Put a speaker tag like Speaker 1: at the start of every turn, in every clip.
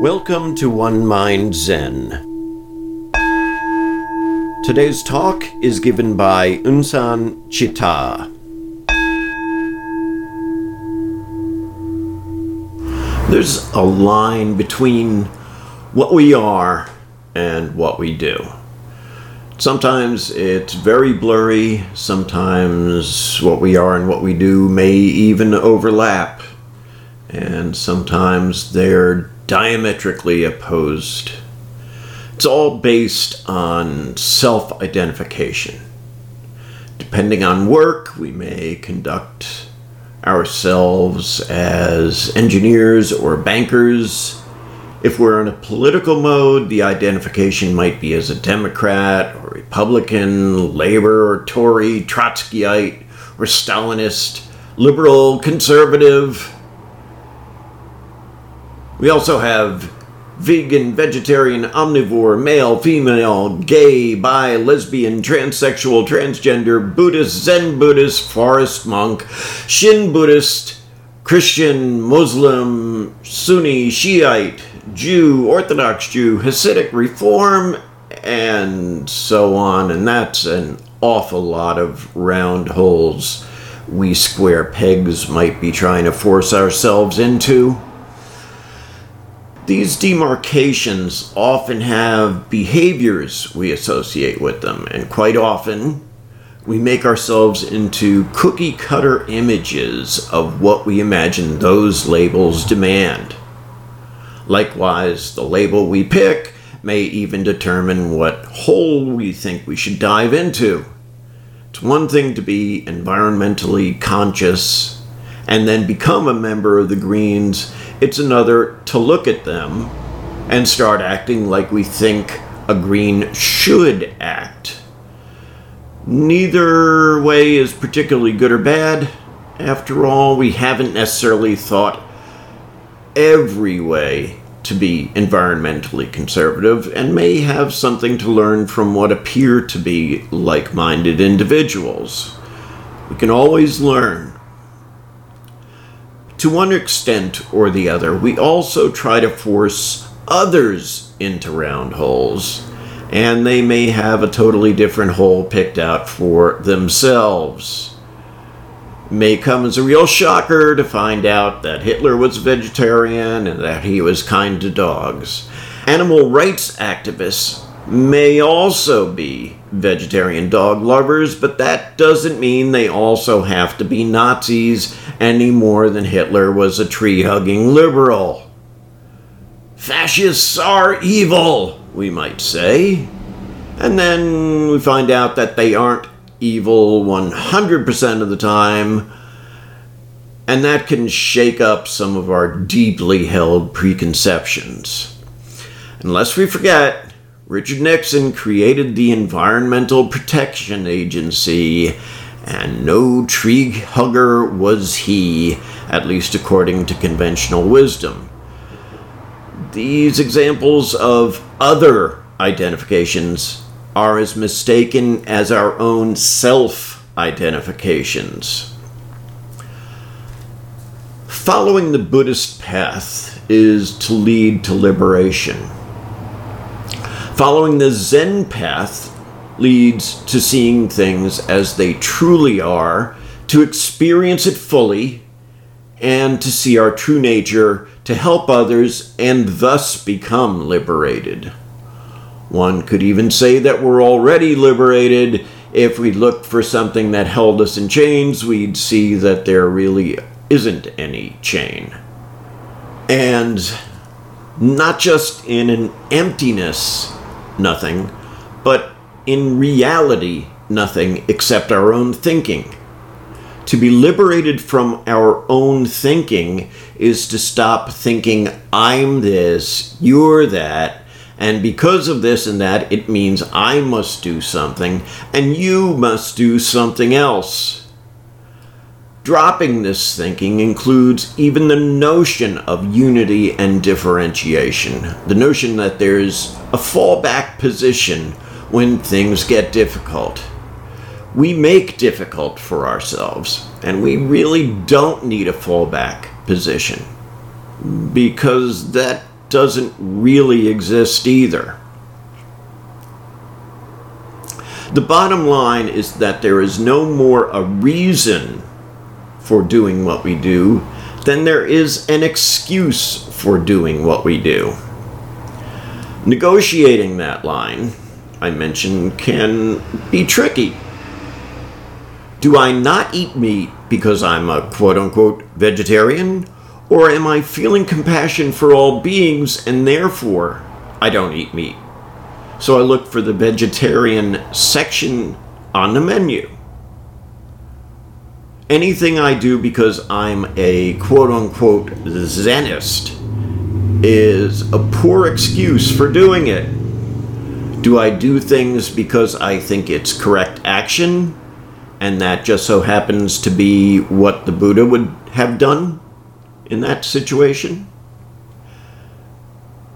Speaker 1: Welcome to One Mind Zen. Today's talk is given by Unsan Chitta. There's a line between what we are and what we do. Sometimes it's very blurry, sometimes what we are and what we do may even overlap, and sometimes they're diametrically opposed. It's all based on self identification. Depending on work, we may conduct ourselves as engineers or bankers. If we're in a political mode, the identification might be as a Democrat or Republican, Labor or Tory, Trotskyite or Stalinist, liberal, conservative, we also have vegan, vegetarian, omnivore, male, female, gay, bi, lesbian, transsexual, transgender, Buddhist, Zen Buddhist, forest monk, Shin Buddhist, Christian, Muslim, Sunni, Shiite, Jew, Orthodox Jew, Hasidic, Reform, and so on. And that's an awful lot of round holes we square pegs might be trying to force ourselves into. These demarcations often have behaviors we associate with them, and quite often we make ourselves into cookie cutter images of what we imagine those labels demand. Likewise, the label we pick may even determine what hole we think we should dive into. It's one thing to be environmentally conscious and then become a member of the Greens it's another to look at them and start acting like we think a green should act. Neither way is particularly good or bad. After all, we haven't necessarily thought every way to be environmentally conservative and may have something to learn from what appear to be like minded individuals. We can always learn to one extent or the other, we also try to force others into round holes, and they may have a totally different hole picked out for themselves. May come as a real shocker to find out that Hitler was vegetarian and that he was kind to dogs. Animal rights activists may also be vegetarian dog lovers, but that doesn't mean they also have to be Nazis any more than Hitler was a tree hugging liberal. Fascists are evil, we might say. And then we find out that they aren't evil 100% of the time, and that can shake up some of our deeply held preconceptions. Unless we forget, Richard Nixon created the Environmental Protection Agency, and no tree hugger was he, at least according to conventional wisdom. These examples of other identifications are as mistaken as our own self identifications. Following the Buddhist path is to lead to liberation. Following the Zen path leads to seeing things as they truly are, to experience it fully, and to see our true nature, to help others, and thus become liberated. One could even say that we're already liberated. If we looked for something that held us in chains, we'd see that there really isn't any chain. And not just in an emptiness nothing, but in reality, nothing except our own thinking. To be liberated from our own thinking is to stop thinking, I'm this, you're that, and because of this and that, it means I must do something, and you must do something else. Dropping this thinking includes even the notion of unity and differentiation, the notion that there's a fallback position when things get difficult. We make difficult for ourselves, and we really don't need a fallback position because that doesn't really exist either. The bottom line is that there is no more a reason for doing what we do then there is an excuse for doing what we do. Negotiating that line, I mentioned, can be tricky. Do I not eat meat because I'm a quote unquote vegetarian? Or am I feeling compassion for all beings and therefore I don't eat meat? So I look for the vegetarian section on the menu. Anything I do because I'm a quote unquote Zenist is a poor excuse for doing it. Do I do things because I think it's correct action and that just so happens to be what the Buddha would have done in that situation?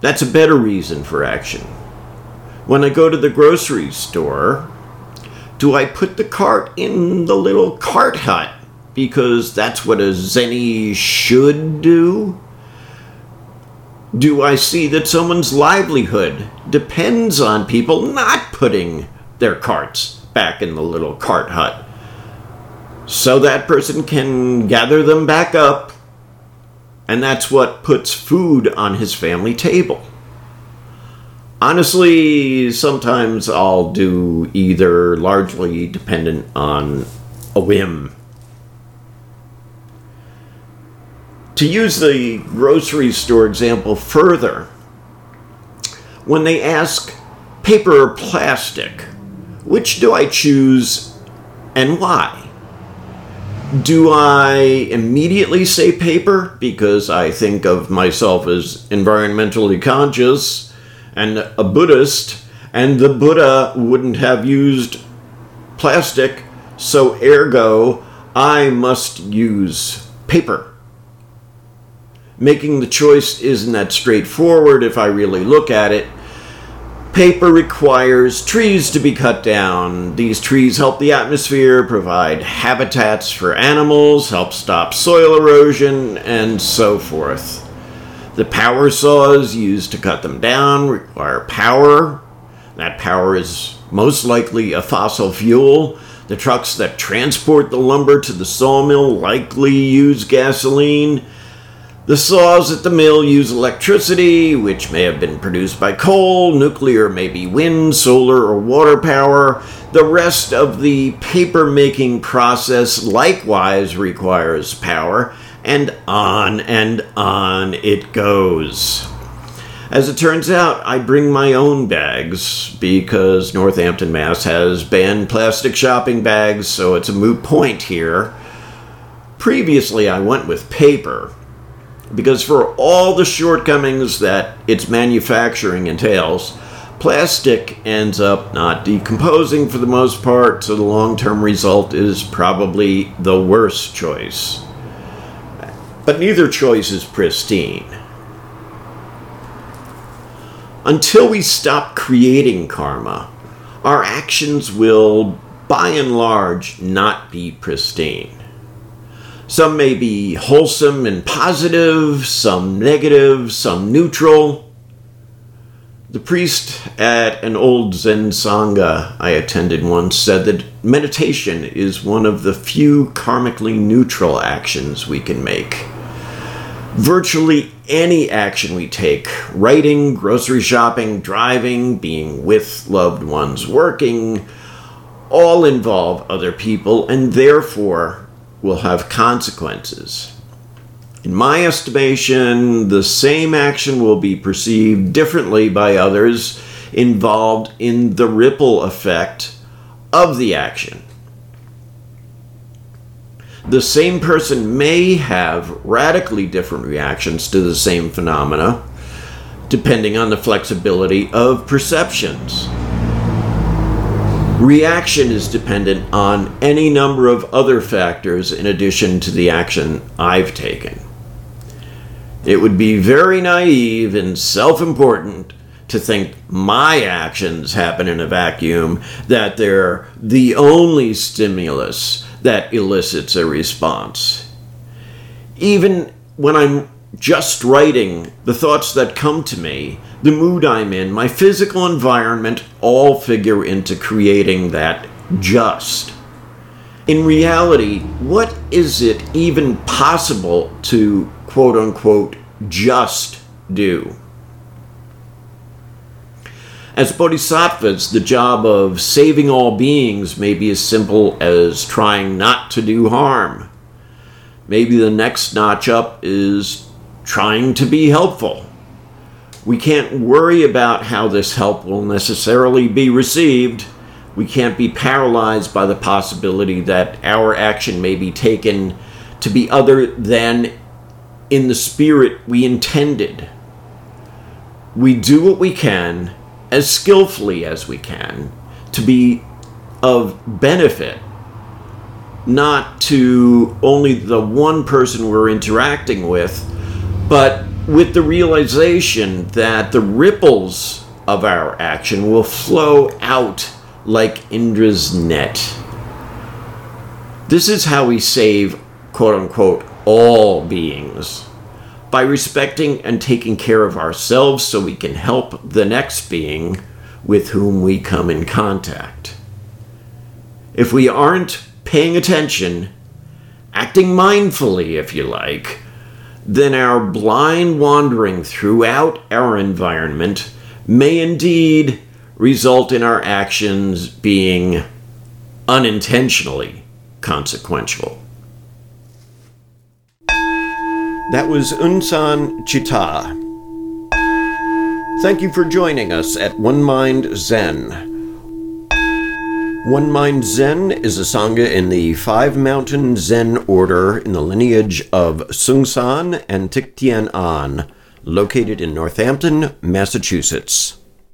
Speaker 1: That's a better reason for action. When I go to the grocery store, do I put the cart in the little cart hut because that's what a zenny should do? Do I see that someone's livelihood depends on people not putting their carts back in the little cart hut so that person can gather them back up and that's what puts food on his family table? Honestly, sometimes I'll do either, largely dependent on a whim. To use the grocery store example further, when they ask paper or plastic, which do I choose and why? Do I immediately say paper because I think of myself as environmentally conscious and a Buddhist, and the Buddha wouldn't have used plastic, so ergo, I must use paper. Making the choice isn't that straightforward if I really look at it. Paper requires trees to be cut down. These trees help the atmosphere, provide habitats for animals, help stop soil erosion, and so forth. The power saws used to cut them down require power. That power is most likely a fossil fuel. The trucks that transport the lumber to the sawmill likely use gasoline. The saws at the mill use electricity, which may have been produced by coal, nuclear, maybe wind, solar, or water power. The rest of the paper making process likewise requires power and on and on it goes. As it turns out, I bring my own bags because Northampton, Mass has banned plastic shopping bags, so it's a moot point here. Previously, I went with paper because for all the shortcomings that its manufacturing entails, plastic ends up not decomposing for the most part, so the long term result is probably the worst choice. But neither choice is pristine. Until we stop creating karma, our actions will, by and large, not be pristine. Some may be wholesome and positive, some negative, some neutral. The priest at an old Zen Sangha I attended once said that meditation is one of the few karmically neutral actions we can make virtually any action we take writing, grocery shopping, driving, being with loved ones, working all involve other people and therefore will have consequences. In my estimation, the same action will be perceived differently by others involved in the ripple effect of the action the same person may have radically different reactions to the same phenomena depending on the flexibility of perceptions. Reaction is dependent on any number of other factors in addition to the action I've taken. It would be very naive and self important to think my actions happen in a vacuum, that they're the only stimulus that elicits a response. Even when I'm just writing, the thoughts that come to me, the mood I'm in, my physical environment all figure into creating that just. In reality, what is it even possible to quote unquote just do? As bodhisattvas, the job of saving all beings may be as simple as trying not to do harm. Maybe the next notch up is trying to be helpful. We can't worry about how this help will necessarily be received. We can't be paralyzed by the possibility that our action may be taken to be other than in the spirit we intended. We do what we can as skillfully as we can to be of benefit, not to only the one person we're interacting with, but with the realization that the ripples of our action will flow out like Indra's net. This is how we save, quote unquote, all beings by respecting and taking care of ourselves so we can help the next being with whom we come in contact. If we aren't paying attention, acting mindfully, if you like, then our blind wandering throughout our environment may indeed result in our actions being unintentionally consequential. That was Unsan Chitta. Thank you for joining us at One Mind Zen. One Mind Zen is a Sangha in the Five Mountain Zen order in the lineage of Seung Sahn and Thich An, located in Northampton, Massachusetts.